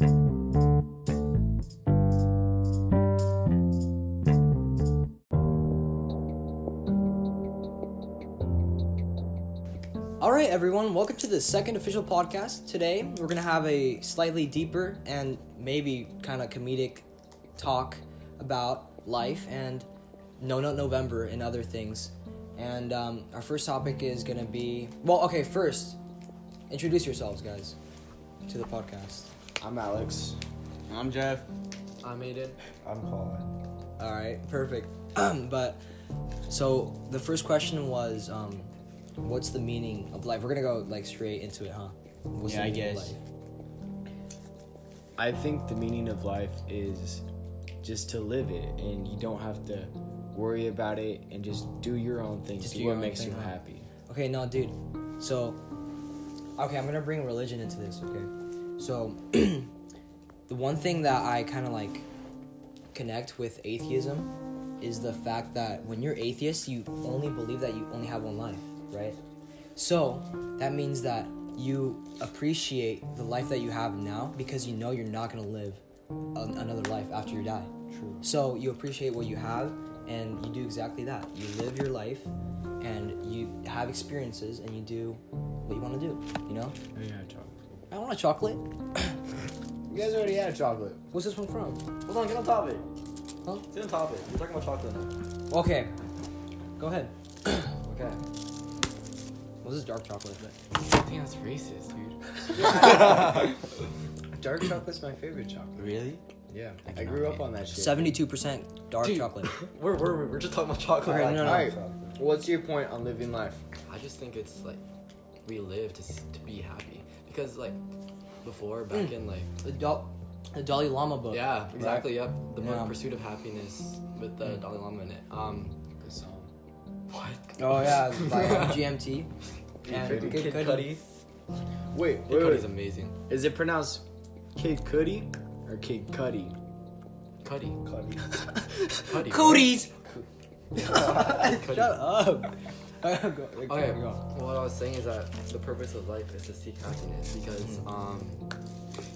All right, everyone, welcome to the second official podcast. Today, we're going to have a slightly deeper and maybe kind of comedic talk about life and No Nut November and other things. And um, our first topic is going to be well, okay, first, introduce yourselves, guys, to the podcast. I'm Alex. I'm Jeff. I'm Aiden. I'm Colin. All right, perfect. but so the first question was, um, what's the meaning of life? We're gonna go like straight into it, huh? What's Yeah, I meaning of guess. life? I think the meaning of life is just to live it, and you don't have to worry about it, and just do your own thing. Just do do your what own makes thing, you huh? happy. Okay, no, dude. So, okay, I'm gonna bring religion into this. Okay, so the one thing that I kind of like connect with atheism is the fact that when you're atheist, you only believe that you only have one life, right? So that means that you appreciate the life that you have now because you know you're not gonna live an- another life after you die. True. So you appreciate what you have, and you do exactly that. You live your life, and you have experiences, and you do what you want to do. You know. Yeah. I want a chocolate. You guys already had a chocolate. What's this one from? Hold on, get on top of it. Huh? Sit on top of it. We're talking about chocolate now. Okay. Go ahead. Okay. Well, this is dark chocolate, but I think that's racist, dude. Dark chocolate's my favorite chocolate. Really? Yeah, I I, grew up on that shit. seventy-two percent dark Dude. chocolate. We're, we're, we're just talking about chocolate. Alright, like- no, no. Alright, what's your point on living life? I just think it's like we live to s- to be happy because like before back Mm. in like The, Dal- the Dalai Lama book. yeah exactly yep the book Yeah. Pursuit of Happiness with the Dalai Lama in it um The song. what Oh yeah, by um, GMT. And Kid Kid Kid Cudi. Cudi Wait, Kid wait, Cudi's amazing Is it pronounced Kid Cudi or Kid Cudi? Cudi Cudi. Cudi Cooties. Cudi. Shut up. go, go, Okay, go. what I was saying is that the purpose of life is to seek happiness because Mm-hmm. um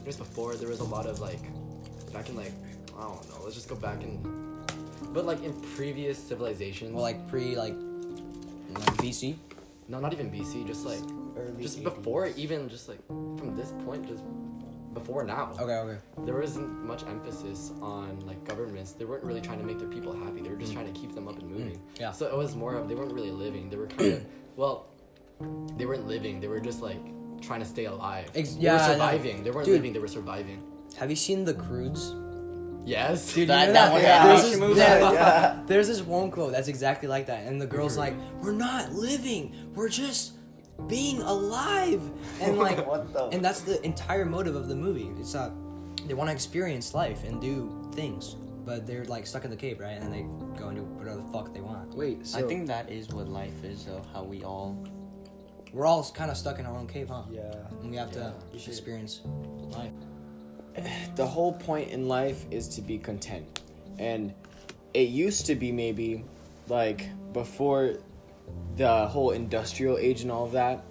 just before there was a lot of like back in like I don't know let's just go back in but like in previous civilizations Well, like pre like, like BC. no not even BC just like Early just 80s. before even just like from this point just before now Okay, okay. there wasn't much emphasis on like governments they weren't really trying to make their people happy they were just trying to keep them up and moving Mm. yeah. so it was more of they weren't really living they were kind of well they weren't living they were just like trying to stay alive Ex- they yeah, I were know. surviving they weren't Dude. living they were surviving Have you seen the Croods? yes Dude, That- you know that one, Yeah, there's, this, yeah, Yeah. there's this one quote that's exactly like that, and the girl's like, "We're not living. We're just being alive." And like, What the- and that's the entire motive of the movie. It's that they want to experience life and do things, but they're like stuck in the cave, right? And then they go and do whatever the fuck they want. Wait, so I think that is what life is, though. How we all. We're all kind of stuck in our own cave, huh? yeah. And we have Yeah. to experience life. the whole point in life is to be content. And it used to be maybe like before the whole industrial age and all of that.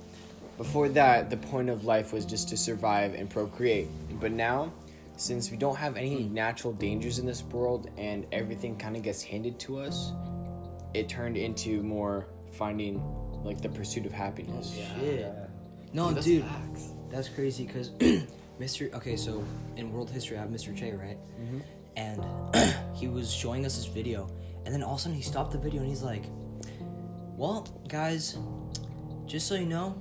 Before that, the point of life was just to survive and procreate. But now, since we don't have any natural dangers in this world and everything kind of gets handed to us, it turned into more finding like the pursuit of happiness. Shit. No, That's dude. facts. That's crazy because Mr. Okay, so in world history, I have Mr. Che, right? Mm-hmm. And he was showing us this video, and then all of a sudden he stopped the video and he's like, "Well, guys, just so you know,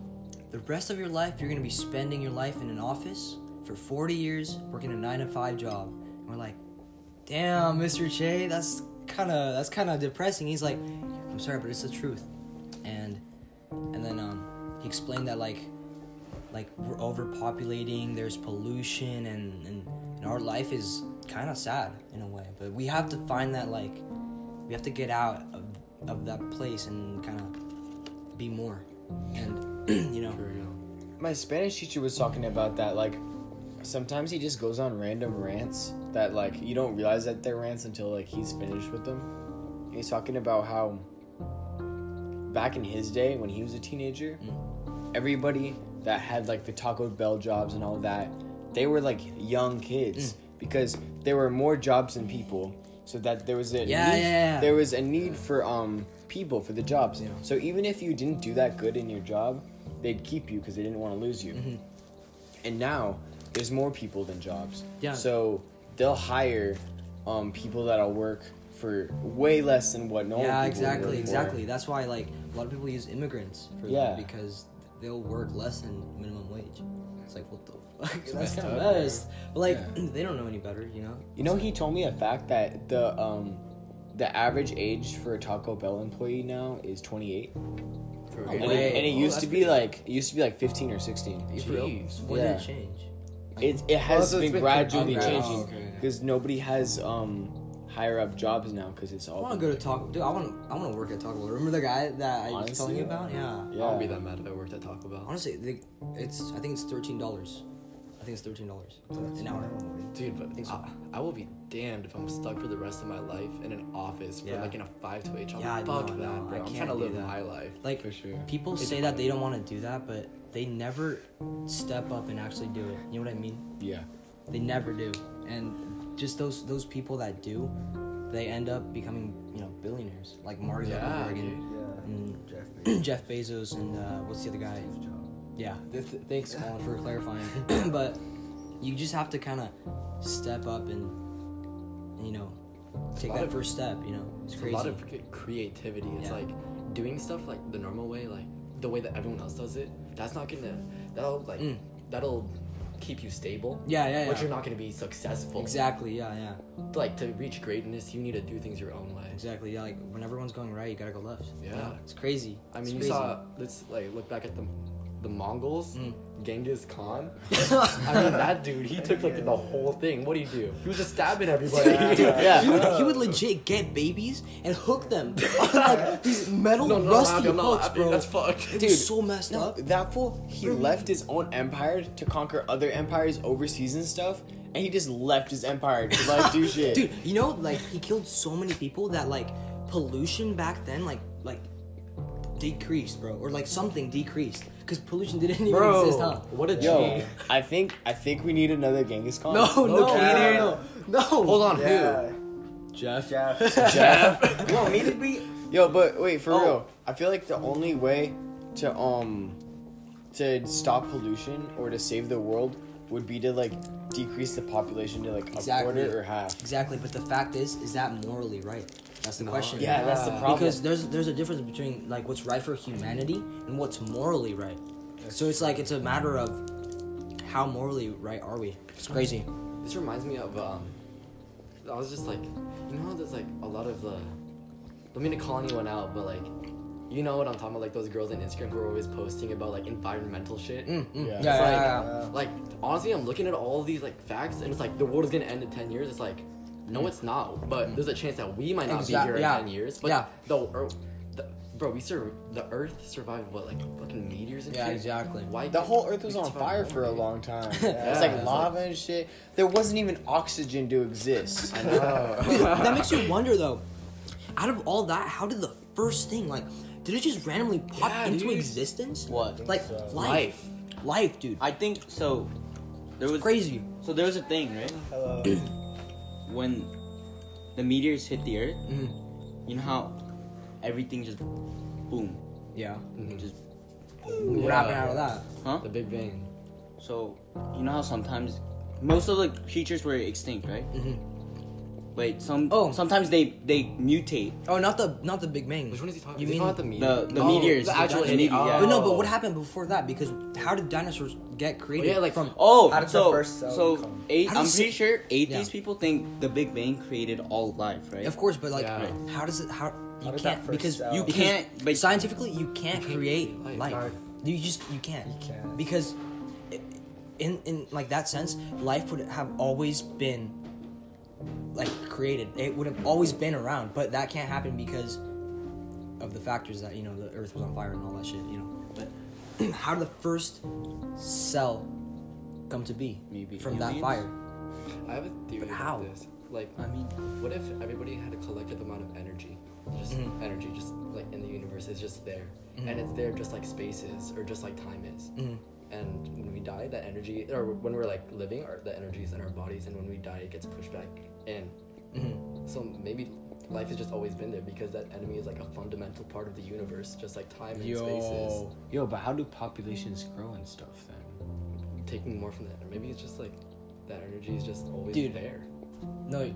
the rest of your life you're gonna be spending your life in an office for 40 years working a nine to five job." And we're like, "Damn, Mr. Che, that's kind of that's kind of depressing." He's like, "I'm sorry, but it's the truth," and and then um, he explained that like like we're overpopulating there's pollution and, and, and our life is kind of sad in a way but we have to find that like we have to get out of, of that place and kind of be more. And you know. My Spanish teacher was talking about that. Like, sometimes he just goes on random rants that like you don't realize that they're rants until like he's finished with them. He's talking about how back in his day when he was a teenager, mm. everybody that had like the Taco Bell jobs and all that they were like young kids mm. because there were more jobs than people, so that there was a Yeah, need, yeah, yeah. there was a need for um people for the jobs. Yeah. So even if you didn't do that good in your job, they'd keep you because they didn't want to lose you. Mm-hmm. And now there's more people than jobs. Yeah. So they'll hire um people that'll work for way less than what normal yeah, people exactly, exactly. That's why like a lot of people use immigrants for Yeah. that because they'll work less than minimum wage. It's like what the fuck? That's messed kind of bro. But like Yeah. they don't know any better, you know. You know, he told me a fact that the um the average age for a Taco Bell employee now is 28. For No And it, and it Oh, used to be like it used to be like 15 or 16. Jeez. When Yeah. did it change? It it has so been, been gradually progressive. changing Oh, okay. because nobody has um higher up jobs now because it's all. I want to go to Taco. Dude, I want to. I want to work at Taco Bell. Remember the guy that I was telling you about? Yeah. Yeah. I won't be that mad if I worked at Taco Bell. Honestly, they, it's. I think it's thirteen dollars. I think it's thirteen dollars an hour. Dude, but think so. I, I will be damned if I'm stuck for the rest of my life in an office for Yeah. like in a five to eight job. Yeah, Fuck no, that, no, bro. I I'm trying to live that. my life. Like For sure. people It's say that they don't want to do that, but they never step up and actually do it. You know what I mean? Yeah. They never do, and just those those people that do, they end up becoming you know billionaires like Mark Zuckerberg dude. and, Yeah. and Jeff Bezos. Jeff Bezos and uh, what's the other guy? Steve Jobs. Yeah, th- th- thanks Colin for clarifying. but you just have to kind of step up and, and, you know take that of- first step. You know, it's It's crazy. a lot of creativity. It's Yeah. like doing stuff like the normal way, like the way that everyone else does it. That's not gonna. That'll like. Mm. That'll keep you stable. yeah, yeah, But you're not gonna be successful. Exactly. Yeah, yeah. Like to reach greatness, you need to do things your own way. Exactly. Yeah. Like when everyone's going right, you gotta go left. you Yeah. It's crazy. I It's mean, you crazy. saw. Let's like look back at the the Mongols. Mm. Genghis Khan. I mean, that dude, he took like the whole thing. What do you do? He was just stabbing everybody. Yeah. He would, he would legit get babies and hook them on like these metal no, no, rusty I'm not hooks, laughing. bro. That's fucked. Dude, so messed up. that fool, he left his own empire to conquer other empires overseas and stuff, and he just left his empire to like do shit. Dude, you know, like he killed so many people that like pollution back then, like like decreased, bro, or like something decreased because pollution didn't even Bro, exist, huh? what a Yo, G. I think I think we need another Genghis Khan. No, no, no, Okay. no, no, no. Hold on, Yeah. Jeff. Jeff. Jeff. you want me to be? Yo, but wait, for Oh. real. I feel like the only way to um to stop pollution or to save the world would be to like decrease the population to like Exactly. a quarter or half. Exactly, but the fact is, is that morally right? That's the No. question. Yeah, that's the problem. Because there's there's a difference between like what's right for humanity and what's morally right. so it's like it's a matter of how morally right are we? It's crazy. This reminds me of um. I was just like, you know how there's like a lot of the. Don't mean to call anyone out, but like, you know what I'm talking about? Like those girls on Instagram who are always posting about like environmental shit. Mm, mm. Yeah. Yeah, yeah, like, yeah, yeah. like honestly, I'm looking at all these like facts, and it's like the world is gonna end in ten years. It's like, no, mm. it's not. But mm. there's a chance that we might not Exact- be here yeah. in ten years. But Yeah. the Earth, the, bro, we sur- the Earth survived what like fucking meteors and shit. Yeah, shit. exactly. Why? The whole Earth was on fire for a long time. Yeah. It's like lava and shit. There wasn't even oxygen to exist. I know. Dude, that makes you wonder though. Out of all that, how did the first thing like? Did it just randomly pop Yeah, into dude. existence? What? Like so. life. life, dude. I think so. There was Crazy. So there was a thing, right? Hello. When the meteors hit the Earth, Mhm. you know how everything just boom, Yeah. Mhm. just What Yeah. happened out of that? huh? The Big Bang. So you know how sometimes most of the creatures were extinct, right? Mhm. Wait, some Oh. sometimes they they mutate. Oh, not the not the Big Bang. Which one is he talking? You is he mean? talking about the meteor? The- the Oh, meteors, The the actual meteor, meteor. yeah. But no, but what happened before that? Because how did dinosaurs get created? yeah, like- from. Oh, How did the so first so come? a- How I'm pretty sure atheist Yeah. people think the Big Bang created all life, right? Of course, but like, Yeah. how does it? How you How can't first because cell- You can't, but scientifically you can't create oh, life. life. Life. You just you can't. You can't. because in in like that sense, life would have always been like created. It would have always been around, but that can't happen because of the factors that you know the Earth was on fire and all that shit. You know, but how did the first cell come to be? Maybe from that fire. I have a theory But how? about this. Like, I mean, what if everybody had a collective amount of energy? Just Mhm. energy, just like in the universe, is just there, and it's there just like space is, or just like time is. Mhm. and when we die, that energy, or when we're like living, or the energy is in our bodies, and when we die, it gets pushed back in. Mhm. So maybe life has just always been there because that enemy is like a fundamental part of the universe, just like time and spaces. Yo. Yo, but how do populations grow and stuff then? Taking more from that, or maybe it's just like that energy is just always Dude. there. No,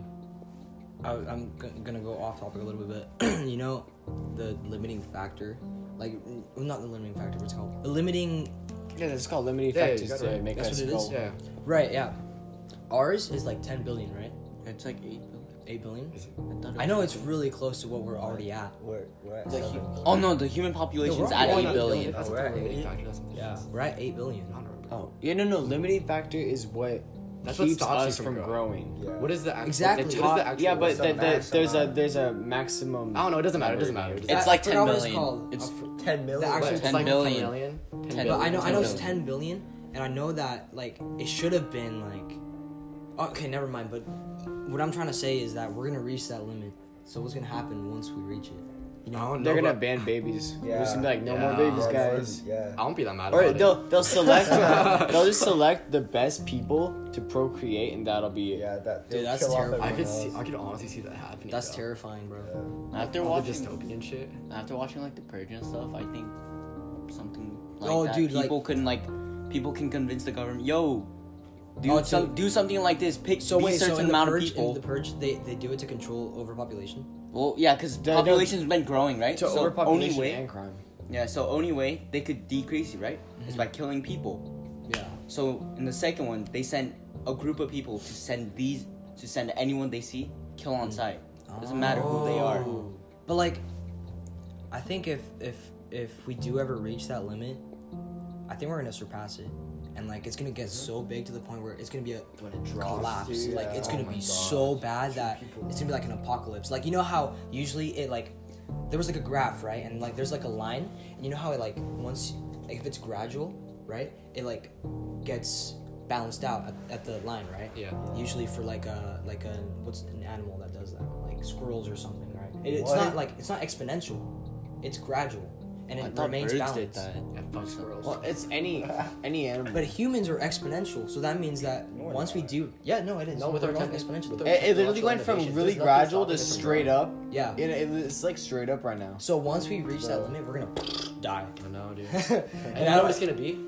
I, I'm g- gonna go off topic a little bit. you know, the limiting factor, like not the limiting factor. What's it called? The limiting. Yeah, that's called limiting Yeah, you factors gotta, right. make That's us what it go. is? Yeah. Right. Yeah. Ours is like 10 billion, right? It's like eight billion. Eight billion. Is it- I, thought it I know was- it's really close to what we're already at. We're, we're at The seven. hu- oh no, the human population's we're at all eight. That's Oh, we're the at limiting eight? factor. Yeah, we're at eight billion. I don't remember. Oh, yeah, no, no. Limiting factor is what That's what keeps stops us from from growing. growing. Yeah. What is the actual? Exactly. The is top, the actual yeah, but the, the the, there's a maximum? there's a maximum. I don't know. It doesn't matter. It doesn't matter. It's I- I like forgot 10 what it's million. called. It's I for- 10 million. The actual- But it's 10 like billion. 10 million. 10 But. I know, I know it's 10 billion, and I know that like it should have been like. Okay, never mind. But what I'm trying to say is that we're gonna reach that limit. So what's gonna happen once we reach it? You I know, don't They're know, gonna ban babies. Yeah. There's gonna be like no Yeah. more babies, Yeah, guys. Yeah. I won't be that mad Or about they'll it. they'll select they'll just select the best people to procreate, and that'll be it. Yeah, that. Dude, that's kill terrifying. I everyone could see. I could honestly see that happening. that's though. terrifying, bro. Yeah. After All the watching, dystopian shit. after watching like the purge and stuff, I think something like Oh, that. dude, like- people can like people can convince the government, yo, do Oh, some do something like this. Pick So be wait, certain so in the amount purge, of people. in the purge, they they do it to control overpopulation. well, yeah, because They- they- population's been growing, right? To so only overpopulation way, and crime. yeah. So only way they could decrease it, right, is Mm-hmm. by killing people. Yeah. So in the second one, they sent a group of people to send these to send anyone they see kill on sight. Doesn't matter who they are. Oh. But like, I think if if if we do ever reach that limit, I think we're gonna surpass it, and like it's gonna get so big to the point where it's gonna be a When it drops, collapse. dude, Like yeah. it's Oh gonna my be so bad that it's gonna be like an apocalypse. Like you know how usually it like there was like a graph right, and like there's like a line, and you know how it like once like if it's gradual, right, it like gets balanced out at, at the line, right? Yeah. Usually for like a like a what's an animal that does that, like squirrels or something, right? It, it's not like it's not exponential, it's gradual, and it thought remains birds balanced. did that. Yeah, fuck squirrels. Well, it's any any animal. But humans are exponential, so that means that No, we're once we not. do, yeah, no, it is. No, with We're our going tech- exponentially. with our- it, it literally went from innovations, really there's nothing gradual stopping to from straight up. Yeah. It, it- it's like straight up right now. So once we reach that limit, we're gonna die. I know, dude. and and you know what it's gonna be?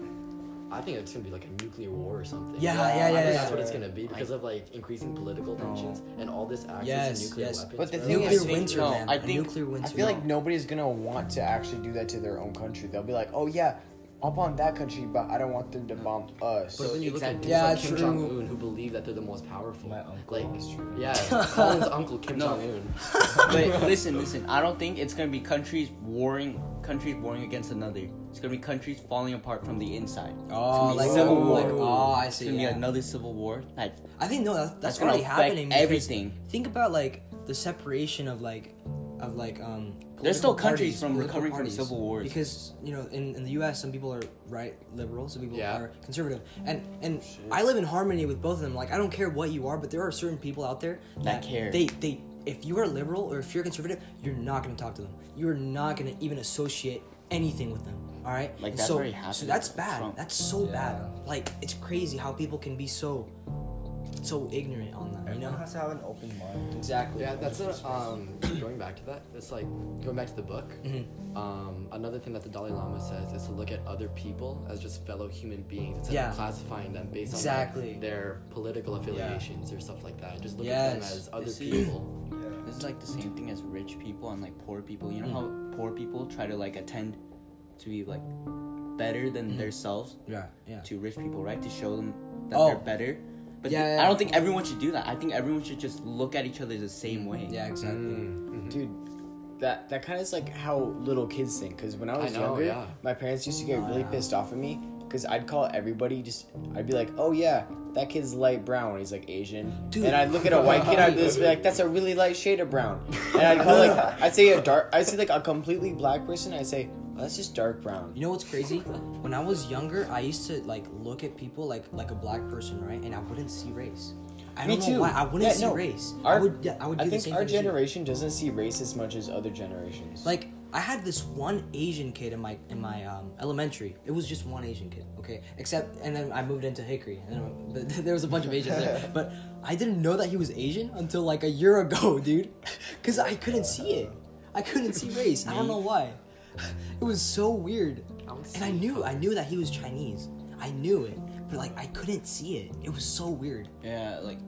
I think it's gonna be like a nuclear war or something. Yeah, yeah, I yeah, think yeah. That's what it's gonna be because of like increasing political tensions and all this access Yes, to nuclear yes. weapons. But the thing nuclear is- winter, no, man. I A think- nuclear winter. I feel like nobody's gonna want to actually do that to their own country. They'll be like, "Oh yeah, I'll bomb that country, but I don't want them to bomb us." But then you look at dudes Yeah, like Kim. Jong Un who believe that they're the most powerful. My uncle like, true. yeah, Colin's uncle Kim No. Jong Un. but listen, listen. I don't think it's gonna be countries warring, countries warring against another. It's gonna be countries falling apart from the inside. Oh, It's gonna oh, be like civil oh, war. like, oh, I see. It's gonna be another civil war. Like I think no, that's, that's, That's gonna already happening. everything. Think about like the separation of like, of like um. There's still countries parties, from political recovering from parties. civil wars. because you know in, in the U.S. some people are right liberal, some people Yeah. are conservative, and and I live in harmony with both of them. Like I don't care what you are, but there are certain people out there That care. They they if you are liberal or if you're conservative, you're not gonna talk to them. You're not gonna even associate anything with them. All right, Like, And that's so, already So that's bad. Trump. That's so Yeah. bad. Like it's crazy how people can be so so ignorant on that. You Everyone know has to have an open mind. exactly. Yeah, that's a um. going back to that, it's like going back to the book. Mhm. Um, another thing that the Dalai Lama says is to look at other people as just fellow human beings instead Yeah. of classifying them based Exactly. on like, their political affiliations or stuff like that. Just look at them as other This is- people. Yeah. this is like the same thing as rich people and like poor people. You know how poor people try to like attend to be like better than themselves Yeah, yeah. to rich people, right? To show them that Oh. they're better. But Yeah, th- yeah. I don't think everyone should do that. I think everyone should just look at each other the same way. Yeah, exactly. Mm-hmm. Dude, that that kind of is like how little kids think. Because when I was know, younger, yeah. my parents used to get Oh, really yeah. pissed off at me because I'd call everybody just. I'd be like, "Oh yeah, that kid's light brown." when He's like Asian, Dude. and I'd look at a white kid. I'd just be like, "That's a really light shade of brown." And I'd call like, I'd say a dark. I'd say like a completely black person. I'd say, oh, "That's just dark brown." You know what's crazy? When I was younger, I used to like look at people like like a black person, right? And I wouldn't see race. I Me don't too. know why. I wouldn't Yeah, see no. race. Our, I would. Yeah, I would do I the think same our generation doesn't see race as much as other generations. Like I had this one Asian kid in my in my um, elementary. It was just one Asian kid, okay. Except, and then I moved into Hickory, and then, there was a bunch of Asians there. But I didn't know that he was Asian until like a year ago, dude. Cause I couldn't see it. I couldn't see race. I don't know why. It was so weird. And I knew, I knew that he was Chinese. I knew it, but like I couldn't see it. It was so weird. Yeah, like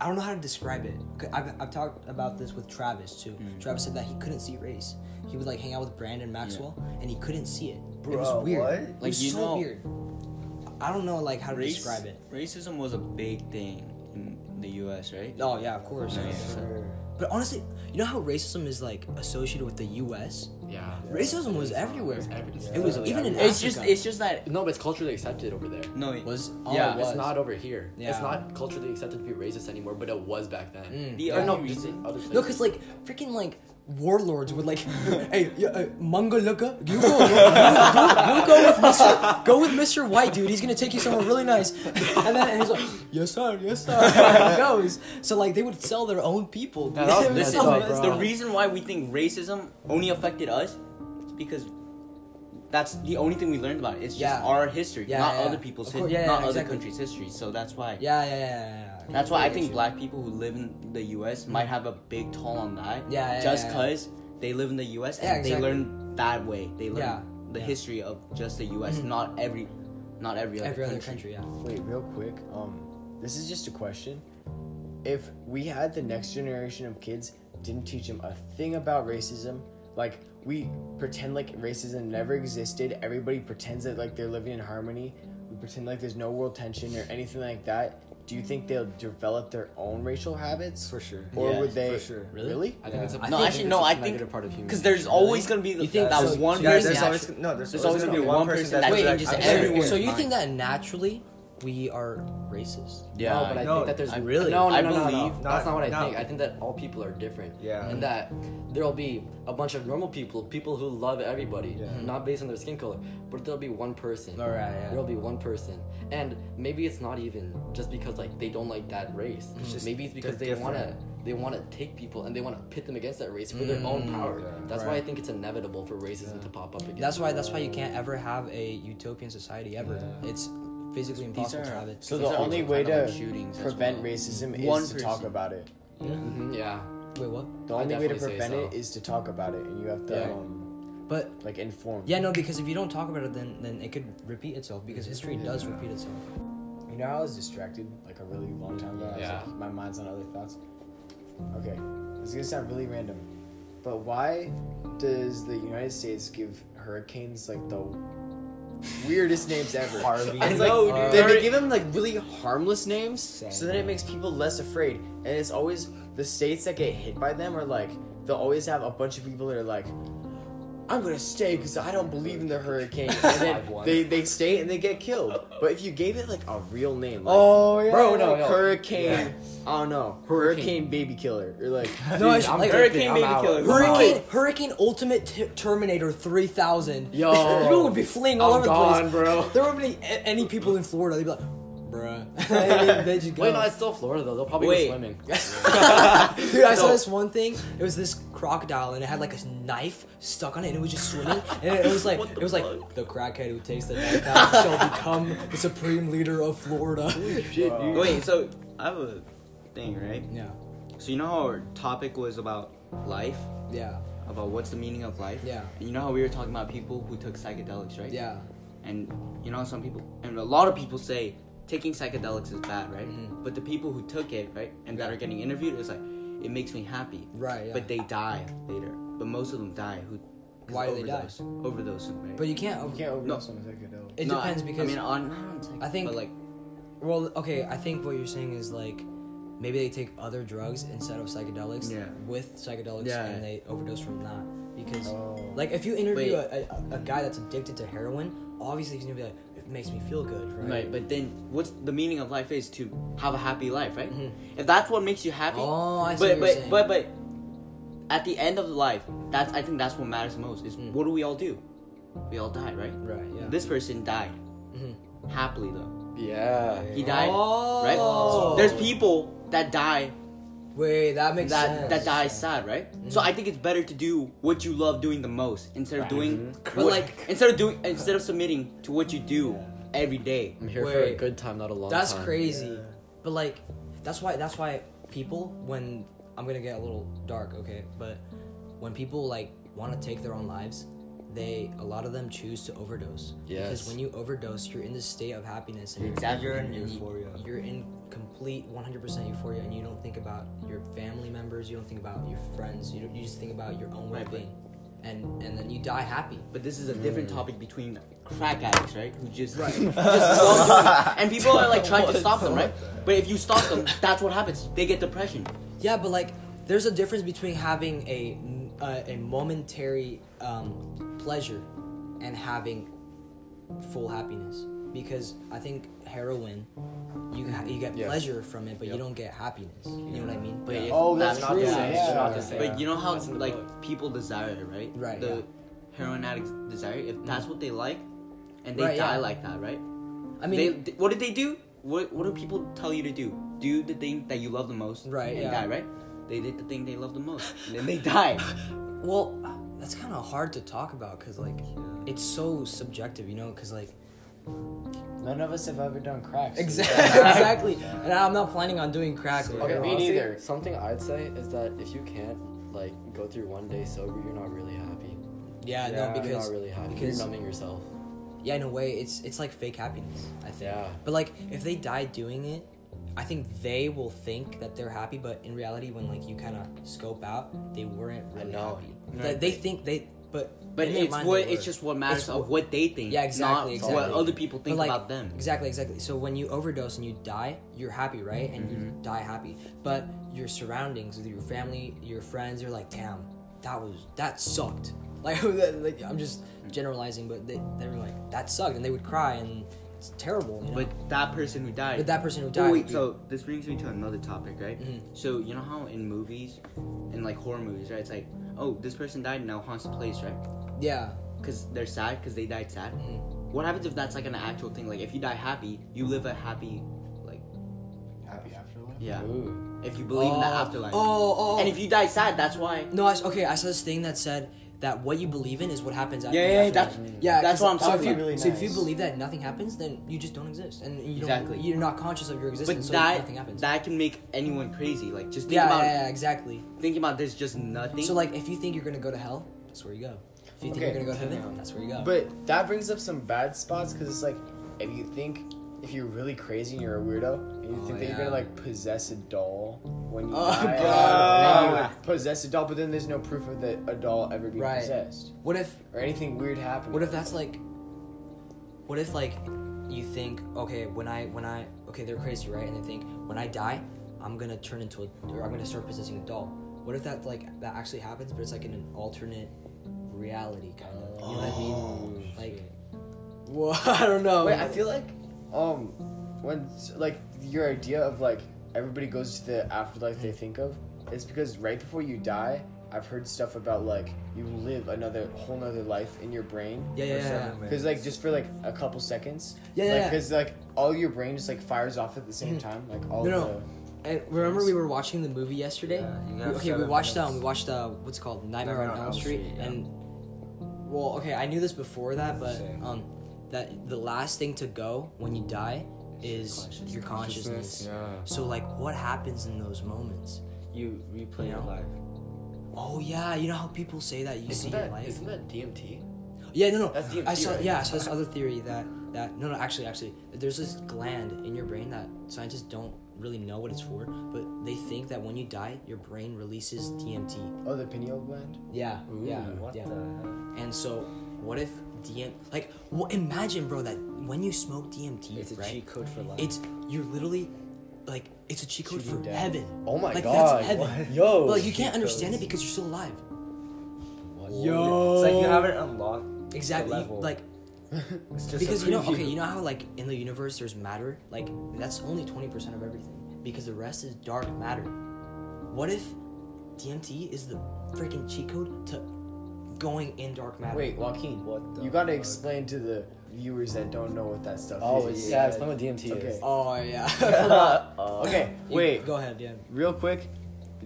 I don't know how to describe it. I've, I've talked about this with Travis too. Mm. Travis said that he couldn't see race. He would like hang out with Brandon Maxwell, and he couldn't see it. it was Bro, weird. what? It Like, was you so know- weird. I don't know like how to race, describe it. Racism was a big thing in the U.S., right? Oh yeah, of course. Yeah, so- But honestly, you know how racism is like associated with the U.S. Yeah. Racism was everywhere. It's every- it's It was literally even in everywhere. It's just, it's just that No, but it's culturally accepted over there. no, it was oh, yeah, it was. it's not over here. Yeah. It's not culturally accepted to be racist anymore, but it was back then. Mm. The Or only no, reason- other. No, cause like freaking like warlords would like, hey, yeah, uh, Mangalaka, you go, you, you, you go with Mister, go with Mister White, dude. He's gonna take you somewhere really nice. And then and he's like, yes sir, yes sir. And he goes. So like they would sell their own people. Dude. Yeah, that was It was messed so up, the reason why we think racism only affected us is because that's the only thing we learned about it. It's just Yeah. our history, Yeah, not yeah, other people's history, course, yeah, not yeah, other exactly. countries' history. So that's why. Yeah, yeah, yeah, yeah. yeah. That's why I think you. black people who live in the U.S. might have a big toll on that. Yeah, yeah, Just yeah, yeah. because they live in the U.S. and Yeah, they learn that way. They learn Yeah, the yeah. history of just the U.S. Not every, not every other every other country. country. Yeah. Wait, real quick. Um, this is just a question. If we had the next generation of kids, didn't teach them a thing about racism, like we pretend like racism never existed. Everybody pretends that like they're living in harmony. We pretend like there's no world tension or anything like that. Do you think they'll develop their own racial habits? For sure. Or Yeah, would they? for sure. Really? I think it's a I No, think actually, it's no. a I negative think part of human because there's nature. always gonna be the, You think that so? one Yeah, person. there's always no. There's, there's always always gonna be one person that- that's Wait, like, just I'm every sorry. word. so you fine. think that naturally we are racist? Yeah, no, but I No, think that there's I- really? no, no, I no, no, no. believe- That's not what I No. think. I think that all people are different. Yeah. And that there'll be a bunch of normal people, people who love everybody, Yeah. not mm-hmm. based on their skin color, but there'll be one person. All right, yeah. There'll be one person, and maybe it's not even just because like they don't like that race. just maybe it's because they wanna they wanna take people and they wanna pit them against that race for their own mm, power. yeah. That's why I think it's inevitable for racism to pop up again. That's why. That's why you can't ever have a utopian society ever. It's physically impossible to have it. So the only way to like shootings prevent well. racism is One to talk about it. Mhm, yeah. Wait, what? The I only way to prevent so. it is to talk about it, and you have to Yeah. um, But like inform. yeah, no, because if you don't talk about it, then then it could repeat itself. Because history does repeat itself. You know, I was distracted like a really long time ago. I was Yeah. like, my mind's on other thoughts. Okay, this is gonna sound really random, but why does the United States give hurricanes like the weirdest names ever? Harvey. Like dude. they, they give them like really harmless names, so then it makes people less afraid. And it's always the states that get hit by them are like they'll always have a bunch of people that are like. I'm gonna stay because I don't believe in the hurricane, and then they, they stay and they get killed. But if you gave it like a real name, like, Oh yeah, Bro, no, no. Hurricane. I don't know. Hurricane, Hurricane. baby killer. Or like. No, I should, I'm like Hurricane I'm baby out. killer. Hurricane, Hurricane Ultimate T- Terminator 3000. Yo. people would be fleeing all I'm over gone, the place. bro. There wouldn't be any people in Florida. They'd be like, bruh. they, they just go. Wait, no, it's still Florida though. They'll probably Wait. go swimming. Dude, I saw this one thing. It was this crocodile, and it had like a knife stuck on it, and it was just swimming. And it, it was like, it was like the crackhead who takes the knife out shall become the supreme leader of Florida. Shit, dude. Wait, so I have a thing, right? Yeah, So you know how our topic was about life, yeah, about what's the meaning of life. Yeah. And you know how we were talking about people who took psychedelics, right? yeah. And you know some people, and a lot of people say taking psychedelics is bad, right? Mhm. But the people who took it, right, and that are getting interviewed, it's like it makes me happy. Right, yeah. But they die later. But most of them die. Who? 'cause Why do they die? overdose. Overdose, right? But you can't. You can't overdose on a psychedelic. It No, depends I, because I mean, on, on I think- but like Well, okay, I think what you're saying is like maybe they take other drugs instead of psychedelics Yeah. with psychedelics Yeah. and they overdose from that. Because Oh. like if you interview a, a, a guy that's addicted to heroin, obviously he's gonna be like, it makes me feel good, right? Right, but then what's the meaning of life is to have a happy life, right? Mhm. If that's what makes you happy, Oh, I see but what you're but saying. but but at the end of life, that's I think that's what matters most. Is Mm. what do we all do? We all die, right? Right, yeah. This person died Mhm. happily though. Yeah. He died, Oh. right? There's people that die Wait, that makes that sense. that dies sad, right? So mm. I think it's better to do what you love doing the most instead of doing mm-hmm. But like- instead of doing instead of submitting to what you do every day. I'm here for a good time, not a long That's time. crazy. But like, that's why that's why people when I'm gonna get a little dark, okay, but when people like want to take their own lives, they a lot of them choose to overdose. Yes. Because when you overdose, you're in this state of happiness and Exactly. you're in And and you- euphoria. You're in complete 100% euphoria, and you don't think about your family members, you don't think about your friends, you don't, you just think about your own Right, well-being, and and then you die happy. But this is a different topic between crack addicts, right? Who just, Right. just love doing it. and people are like trying to stop them, right? But if you stop them, that's what happens. They get depression. Yeah, but like, there's a difference between having a uh, a momentary um, pleasure and having full happiness. Because I think heroin, you ha- you get Yes. pleasure from it, but you don't get happiness. You know what I mean? But if Oh, that's not true. the Yeah, same. yeah, not the yeah. same. But you know how That's like people desire it, right? Right, The yeah. heroin addicts desire it. If that's what they like, and they Right, die yeah. like that, right? I mean, they, th- what did they do? What What do people tell you to do? Do the thing that you love the most, Right, And yeah. die, right? They did the thing they love the most, and then they die. well, that's kind of hard to talk about because like, it's so subjective, you know? Because like, None of us have ever done crack. so- exactly, and I'm not planning on doing crack. or- Okay, Me honestly, neither. Something I'd say is that if you can't like go through one day sober, you're not really happy. Yeah, Yeah, no, you're You're because not really happy. because- you're numbing yourself. yeah, in a way, it's it's like fake happiness. I think. Yeah. But like, if they die doing it, I think they will think that they're happy, but in reality, when like you kind of scope out, they weren't really know. happy. They, they think they, but But it's what it's were. just what matters It's of what- what they think. Yeah, exactly, Not what exactly. other people think like, about them. Exactly, exactly. So when you overdose and you die, you're happy, right? And you Mm-hmm. die happy. But your surroundings, with your family, your friends, you're like, damn, that was that sucked. Like, like I'm just generalizing, but they they were like, that sucked, and they would cry, and it's terrible. You know? But that person who died. But that person who died. Oh, died. wait, would so this brings me to another topic, right? Mhm. So you know how in movies, in like horror movies, right? It's like, oh, this person died and now haunts the place, right? yeah. Because they're sad because they died sad. Mhm. What happens if that's like an actual thing? Like if you die happy, you live a happy, like Happy afterlife. yeah. Ooh. If you believe in the Oh, afterlife. Oh, oh. And if you die sad, that's why. No, I, okay. I saw this thing that said that what you believe in is what happens after. Yeah, the yeah, afterlife. that's- yeah. that's 'cause- what I'm so talking if you, about. Really So if you believe that nothing happens, then you just don't exist, and you don't. Exactly. You're not conscious of your But existence, so that nothing happens. that can make anyone crazy. Like just think yeah, about yeah, yeah, exactly. thinking about there's just nothing. So like, if you think you're gonna go to hell, that's where you go. If you think Okay. you're gonna go to heaven, that's where you go. But that brings up some bad spots because it's like if you think if you're really crazy and you're a weirdo and you Oh, think that you're gonna like possess a doll when you Oh, die, God. and then you possess a doll, but then there's no proof of that a doll ever being Right. possessed what if or anything weird happening. What if that's like? What if like you think okay when I when I okay they're crazy right and they think when I die I'm gonna turn into a or I'm gonna start possessing a doll. What if that like that actually happens but it's like in an alternate reality kind of. You know what I mean? Like. Well, I don't know. Wait, I feel like um when like your idea of like everybody goes to the afterlife they think of, it's because right before you die, I've heard stuff about like you live another whole nother life in your brain. Yeah, yeah, yeah, yeah. Because like just for like a couple seconds. Yeah, yeah, Like yeah. because like all your brain just like fires off at the same Mhm. time. Like all No, the. no. And remember we were watching the movie yesterday. Yeah, you We- okay, we seven watched um minutes. we watched uh what's it called Nightmare, on Elm Street, yeah. and well okay I knew this before that but um that the last thing to go when you die is your consciousness. Yeah. So like what happens in those moments? You replay You your life. Oh yeah, you know how people say that you see Isn't your that, life. isn't that DMT? Yeah, no, no. That's DMT, I saw. right? Yeah, I saw this other theory that that no, no. Actually, actually, there's this gland in your brain that scientists don't really know what it's for, but they think that when you die, your brain releases DMT. Oh, the pineal gland. Yeah, yeah, What yeah. the heck? And so, what if DM? Like, well, imagine, bro, that when you smoke DMT, It's a right? cheat code for life. It's you're literally like it's a cheat code Shooting for death. heaven. Oh my like god. that's heaven. Yo. But like you can't cheat understand it because you're still alive. Yo. It's like you haven't unlocked Exactly. the you- level. like it's just because a you know okay you know how like in the universe there's matter like that's only 20% of everything because the rest is dark matter what if dmt is the freaking cheat code to going in dark matter Wait, Joaquin. What the You gotta fuck? explain to the viewers that don't know what that stuff Oh, is. yeah. Explain what DMT Okay. is. oh yeah Okay, uh, You- wait. go ahead yeah Real quick,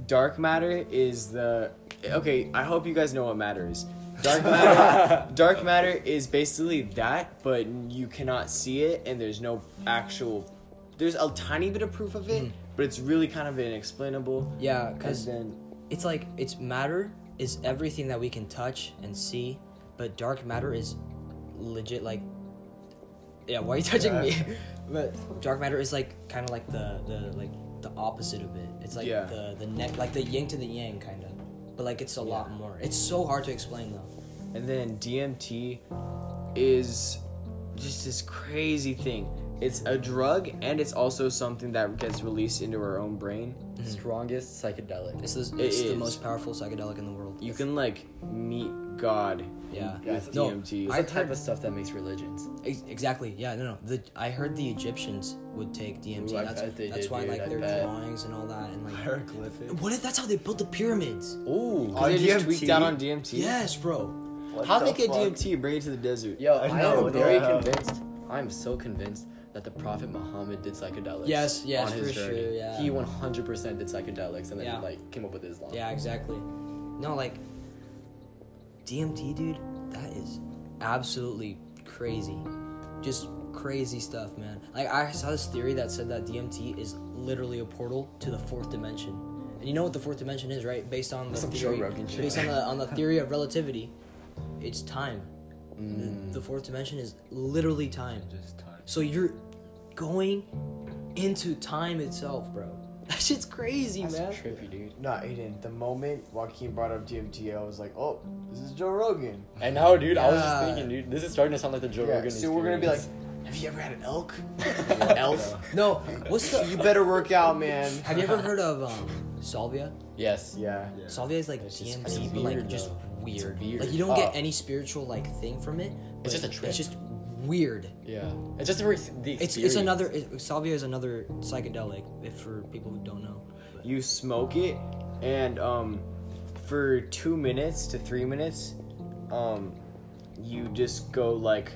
dark matter is the okay. I hope you guys know what matter is. Dark matter. dark matter is basically that, but you cannot see it, and there's no actual. There's a tiny bit of proof of it, hmm. but it's really kind of inexplainable. Yeah, because then it's like it's matter is everything that we can touch and see, but dark matter is legit like. Yeah, why are you touching me? but dark matter is like kind of like the the like the opposite of it. It's like Yeah. the the neck like the yin to the yang kind of, but like it's a lot more. It's so hard to explain though. And then DMT is just this crazy thing. It's a drug and it's also something that gets released into our own brain. Mm-hmm. Strongest psychedelic. It's, the, It the is. most powerful psychedelic in the world. You can like meet God yeah. with No, DMT. It's the type of stuff that makes religions. Ex- Exactly. Yeah. No. No. The I heard the Egyptians would take DMT. Ooh, that's they that's did, why dude, like I their bet. drawings and all that and like. Hieroglyphics. What if that's how they built the pyramids? Ooh, On they just DMT? tweaked out on DMT. Yes, bro. How the they get fuck? DMT and bring it to the desert? Yo, I I, know, am very convinced. I'm so convinced that the Prophet Muhammad did psychedelics. Yes, yes, on his for journey. sure, yeah. He 100% did psychedelics and then Yeah. like came up with Islam. Yeah, exactly. No, like DMT, dude. That is absolutely crazy. Just crazy stuff, man. Like I saw this theory that said that DMT is literally a portal to the fourth dimension. And you know what the fourth dimension is, right? Based on the Some theory, Rogan shit. based on the on the theory of relativity, it's time. Mm. The, the fourth dimension is literally time. Just time. So you're going into time itself, bro. That shit's crazy, That's man. trippy, dude. Nah, Aiden. The moment Joaquin brought up DMT, I was like, oh, this is Joe Rogan. And now, dude, I was just Yeah. thinking, dude, this is starting to sound like the Joe Yeah, Rogan so we're gonna be like, experience. have you ever had an elk? elf? No, what's the? You better work out, man. Have you ever heard of um, salvia? yes. Yeah. Salvia is like It's just- DMT, it's but like weird, just though. weird. weird. Like you don't get Oh. any spiritual like thing from it. It's but just a trip. It's just weird. Yeah. It's just the, ex- the It's experience. it's another it, salvia is another psychedelic. If for people who don't know. But- You smoke it, and um, for two minutes to three minutes, um, you just go like,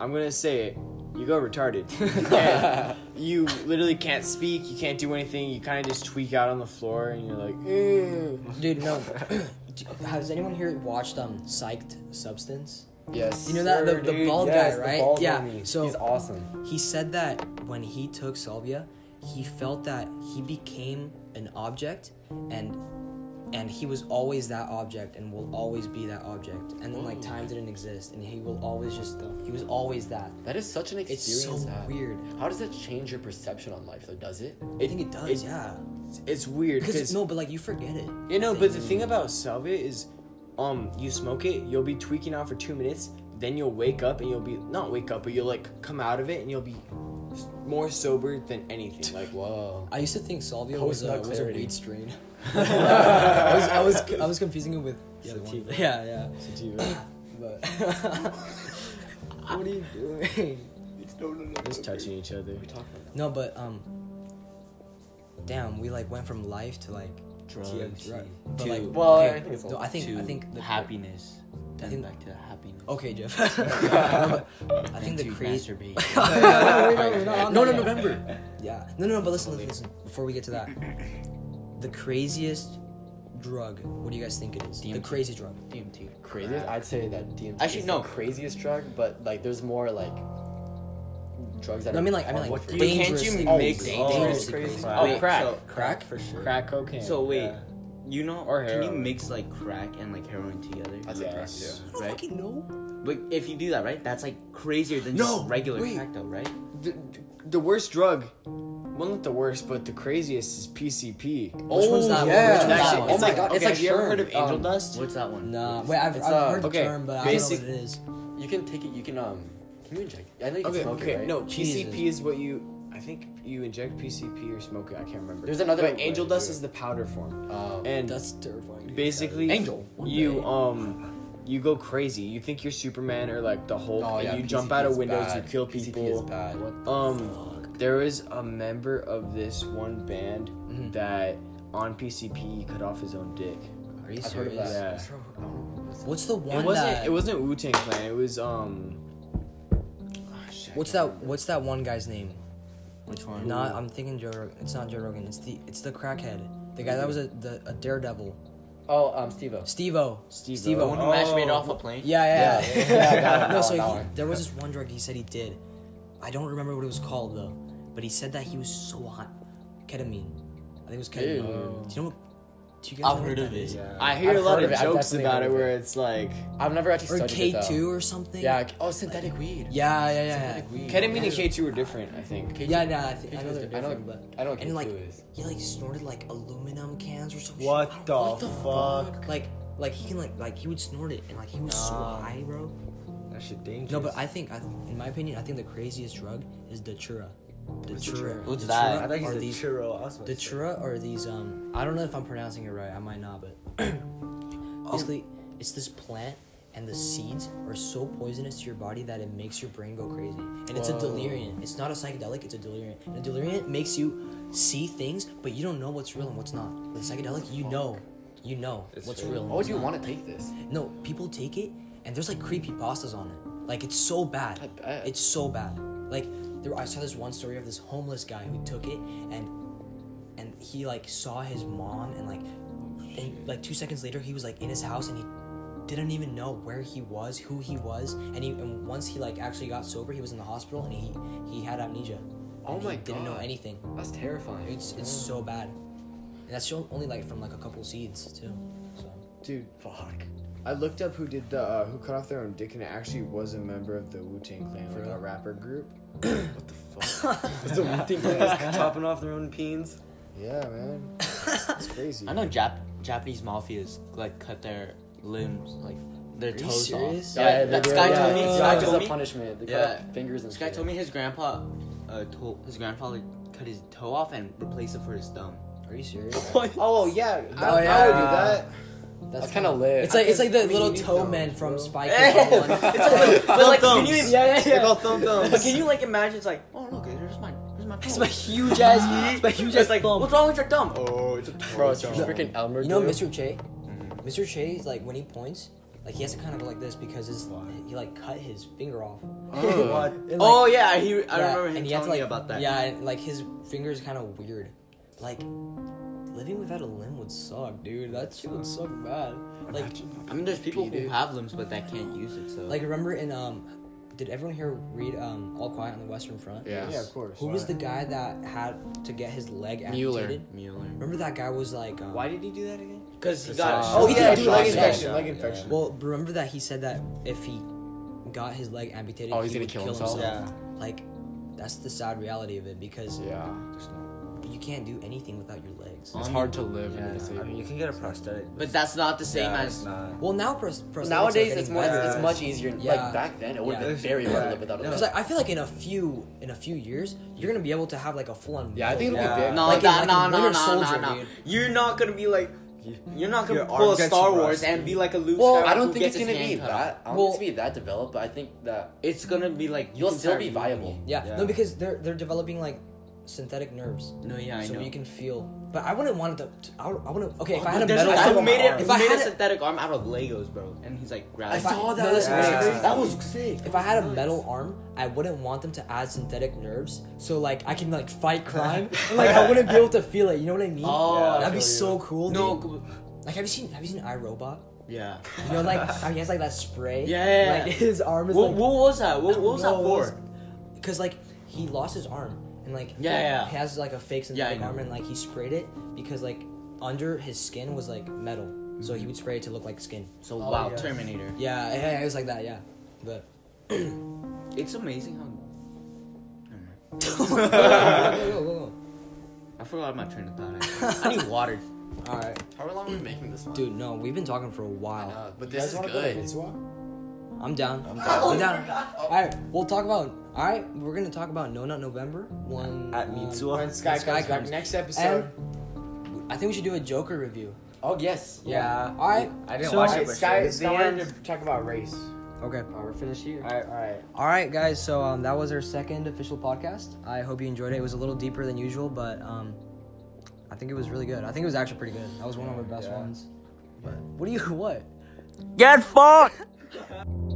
I'm gonna say it. You go retarded. and you literally can't speak. You can't do anything. You kind of just tweak out on the floor, and you're like, "Eh." Dude, no. Has anyone here watched um Psyched Substance? Yes. You know that- the- sir, the dude. bald guy, Yes, the right? bald Yeah, homie. so- he's awesome. He said that when he took salvia, he felt that he became an object and and he was always that object and will always be that object. And then like time didn't exist and he will always just he was always that. That is such an It's experience. so to weird. How does that change your perception on life? Though, does it? I think it does, it- yeah. it's weird Because because no, but like you forget it. You know, but the thing about salvia is, um, you smoke it, you'll be tweaking out for two minutes, then you'll wake up and you'll be not wake up, but you'll like come out of it and you'll be more sober than anything. Like, Whoa. I used to think salvia was a, was a weed strain. I was I was I was confusing it with the other one. Sativa. Yeah, yeah. sativa. But what are you doing? just touching each other. No, but um, damn, we like went from life to like Drugs. DMT, right? But To- like, Well, okay, I think it's no, I think I think the happiness. Then think- back to happiness. Okay, Jeff. No, I think the crazy. masturbate. no, no, November. Yeah, no, no, no. But listen, listen, listen. Before we get to that, the craziest drug. What do you guys think it is? The crazy drug. DMT. Craziest? I'd say that DMT Actually, no. the craziest drug, but like there's more like drugs that No, I mean like I mean harmful like for you. Can't you dangerously, mix- dangerously Oh, crazy. crazy. Oh, Wait, crack. so- Crack? for sure. Crack cocaine. So wait, Yeah. you know, Or can you mix like crack and like heroin together? That's a crack Yes. too. I don't Right. fucking know. But if you do that, right, that's like crazier than No, just regular wait. crack, though, right? the, the worst drug. Well, not the worst, but the craziest is PCP. Which one's that one? yeah. Which one's That that shit- one? Oh it's my like, God, okay, it's like have you ever heard of Angel Um, Dust? What's that one? Nah, wait, I've, I've uh, heard the okay, term, but I don't know what it is. You can take it. You can um. Can you inject? I know you can Okay, smoke okay, it, right? no, Jesus. PCP is what you. I think you inject PCP or smoke it. I can't remember. There's another But Angel Dust do it. is the powder form, Um, and That's terrifying. dude. basically Angel. You um you go crazy. You think you're Superman or like the Hulk, oh, and yeah, you PCP jump out of windows, bad. you kill PCP people. is bad. Um, there was a member of this one band Mhm. that on PCP cut off his own dick. Are you I've heard of that. Yeah. What's wrong- I don't know. What's- What's the one It wasn't. that? It wasn't Wu Tang Clan. It was um. I What's that? remember. What's that one guy's name? Which one? Not. I'm thinking Joe. Rogan. It's not Joe Rogan. It's the. It's the crackhead. The guy that was a the, a daredevil. Oh, um, Steve-O. Steve-O. Steve-O. Steve-O. The one who masturbated off a plane. Yeah, yeah, Yeah, yeah. yeah, that no, so one, he, there was this one drug he said he did. I don't remember what it was called though, but he said that he was so hot. Ketamine. I think it was ketamine. Ew. Do you know what? Do you guys I've heard of that it. is? Yeah. I hear I've a lot of of it. Jokes about it where it's like I've never actually Or studied K it, though. two or something. Yeah. Oh, synthetic weed. Yeah, yeah, yeah. yeah. Synthetic weed. ketamine and K two are different. I think. K2 Yeah, yeah. I, think, I K2 know they're different. I know- different, but I know what and like K2 is. he like snorted like aluminum cans or something. What the fuck? Like, like he can like like he would snort it and like he was so high, bro. That shit dangerous. No, but I think, I, in my opinion, I think the craziest drug is Datura. Datura. What's Datura that? I thought are he's these a churro. I was about to say. Datura are these um I don't know if I'm pronouncing it right. I might not, but basically it's this plant and the seeds are so poisonous to your body that it makes your brain go crazy. And it's a Whoa. delirium. It's not a psychedelic, it's a delirium. And a delirium makes you see things, but you don't know what's real and what's not. With a psychedelic, you know. You know It's what's true. real. and Why would you not. want to take this? No, people take it and there's like creepy pastas on it. Like it's so bad. I bet. It's so bad. Like there, I saw this one story of this homeless guy who took it and and he like saw his mom and like and like two seconds later he was like in his house and he didn't even know where he was, who he was, and he and once he like actually got sober, he was in the hospital and he he had amnesia. Oh And my he didn't know anything. That's terrifying. It's it's so bad. And that's only like from like a couple seeds too. So Dude, Fuck. I looked up who did the uh, who cut off their own dick, and it actually was a member of the Wu Tang Clan, like a rapper group. What the fuck? It's the one thing that's chopping off their own peens. Yeah, man, it's crazy. I know Jap- Japanese mafias like cut their limbs, like their you toes serious? off. Yeah, Yeah, they that guy yeah, told me. it's not guy just told a me. punishment. They cut Yeah. off fingers and This guy shit. told me his grandpa, uh, told his grandfather cut his toe off and replaced it for his thumb. Are you serious? Oh yeah, I, Oh, I would do yeah. that. That's kind of lit. It's like it's like the little you toe men from bro. Spike. Hey! and One. but like, can you, Yeah, yeah, yeah. call thumb thumbs. but can you like imagine? It's like, oh look, oh. there's my, there's my toe. It's my huge ass. It's my huge ass like, thumb. what's wrong with your thumb? Oh, it's a Bro, it's toe. freaking Elmer. You know dude. Mr. Che? Mm-hmm. Mr. Che is like when he points, like he has to kind of go like this because his he like cut his finger off. What? Oh. And, like, Oh yeah, I hear. I yeah, remember him and he had telling to, like, me about that. Yeah, and, like his finger is kind of weird. Like living without a limb would suck, dude. That shit would suck bad. Like I mean, there's people who have limbs but that can't use it. So like remember in um, did everyone here read um All Quiet on the Western Front? Yeah. Yeah, of course. Who was the guy that had to get his leg amputated? Mueller. Mueller. Remember that guy was like. Um, Why did he do that again? Because he got. uh, Oh, he yeah, did, leg dude. infection, leg infection. Well, remember that he said that if he got his leg amputated, Oh, he's he gonna would kill kill himself? himself. Like, that's the sad reality of it because Yeah. You can't do anything without your legs. It's hard to live Yeah, in the city. I mean, you can get a prosthetic. But that's not the same yeah, as. not. Well, now pros- prosthetics Nowadays, are it's getting more. better. It's much easier. Yeah. Like back then, it would have Yeah. been very hard to live without a Yeah. Because like, I feel like in a few in a few years, you're gonna be able to have like a full on. Yeah, I think it'll Yeah. be big. No, Like in- like nah, in nah, Winter nah, Soldier, nah, nah. dude. You're not gonna be like. You're not gonna Your pull a arm gets Star Wars rusty. and be like a Luke Well, Skywalker I don't think it's gonna be hand cut off. that. I don't Well- think it's gonna be that developed, but I think that It's gonna be like you you'll still be viable. Yeah. Yeah. no, because they're they're developing like synthetic nerves, No, yeah, I so know. you can feel. But I wouldn't want it to. I, would- I wouldn't. Okay, if Oh, I had a metal, a guy arm- made it. If I made had a a- synthetic arm out of Legos, bro, and he's like grabbing. If I- saw that. listen, listen, Yeah. listen. That was sick. If I had a metal arm, I wouldn't want them to add synthetic nerves, so like I can like fight crime. and, like I wouldn't be able to feel it. You know what I mean? Oh, Yeah, that'd be feel so cool. Dude. No, like have you seen have you seen iRobot? yeah. You know, like how he has like that spray. Yeah. Like his arm is What, like. what was that? What, what was that for? Because like he lost his arm and like Yeah, yeah. he has like a fake synthetic know. arm and like he sprayed it because like under his skin was like metal, so he mm-hmm. would spray it to look like skin. So Oh, wow, yeah. Terminator. Yeah, yeah, it was like that. Yeah, but. It's amazing how. go, Never go, go, go. I forgot my train of thought. I need water. All right, How long are we making this one? dude. No, we've been talking for a while. know, but this guys is wanna go to good. Mitsuwa? I'm down. I'm down. I'm down. All right, we'll talk about. All right, we're gonna talk about No Not November. One At um, Mitsuwa. When Sky, Sky comes back comes. next episode. I think we should do a Joker review. Oh yes. Yeah. All right. I didn't So- watch it, but Sky, sure. Sky wanted to talk about race. Okay. Alright, we're finished here. Alright, alright. All right, guys. So um, that was our second official podcast. I hope you enjoyed it. It was a little deeper than usual, but um, I think it was really good. I think it was actually pretty good. That was one of our best Yeah. ones. But what do you what? Get fucked.